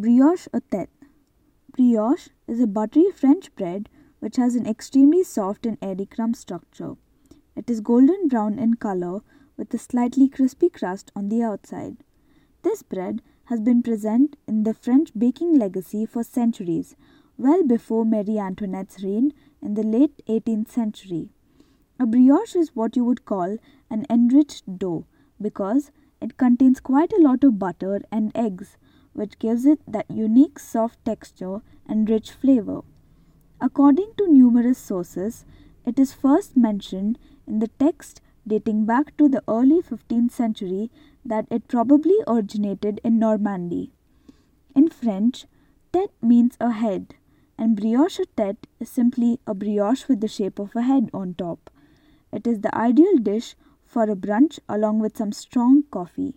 Brioche à tête. Brioche is a buttery French bread which has an extremely soft and airy crumb structure. It is golden brown in color with a slightly crispy crust on the outside. This bread has been present in the French baking legacy for centuries, well before Marie Antoinette's reign in the late 18th century. A brioche is what you would call an enriched dough because it contains quite a lot of butter and eggs, which gives it that unique soft texture and rich flavor. According to numerous sources, it is first mentioned in the text dating back to the early 15th century that it probably originated in Normandy. In French, tête means a head, and brioche tête is simply a brioche with the shape of a head on top. It is the ideal dish for a brunch along with some strong coffee.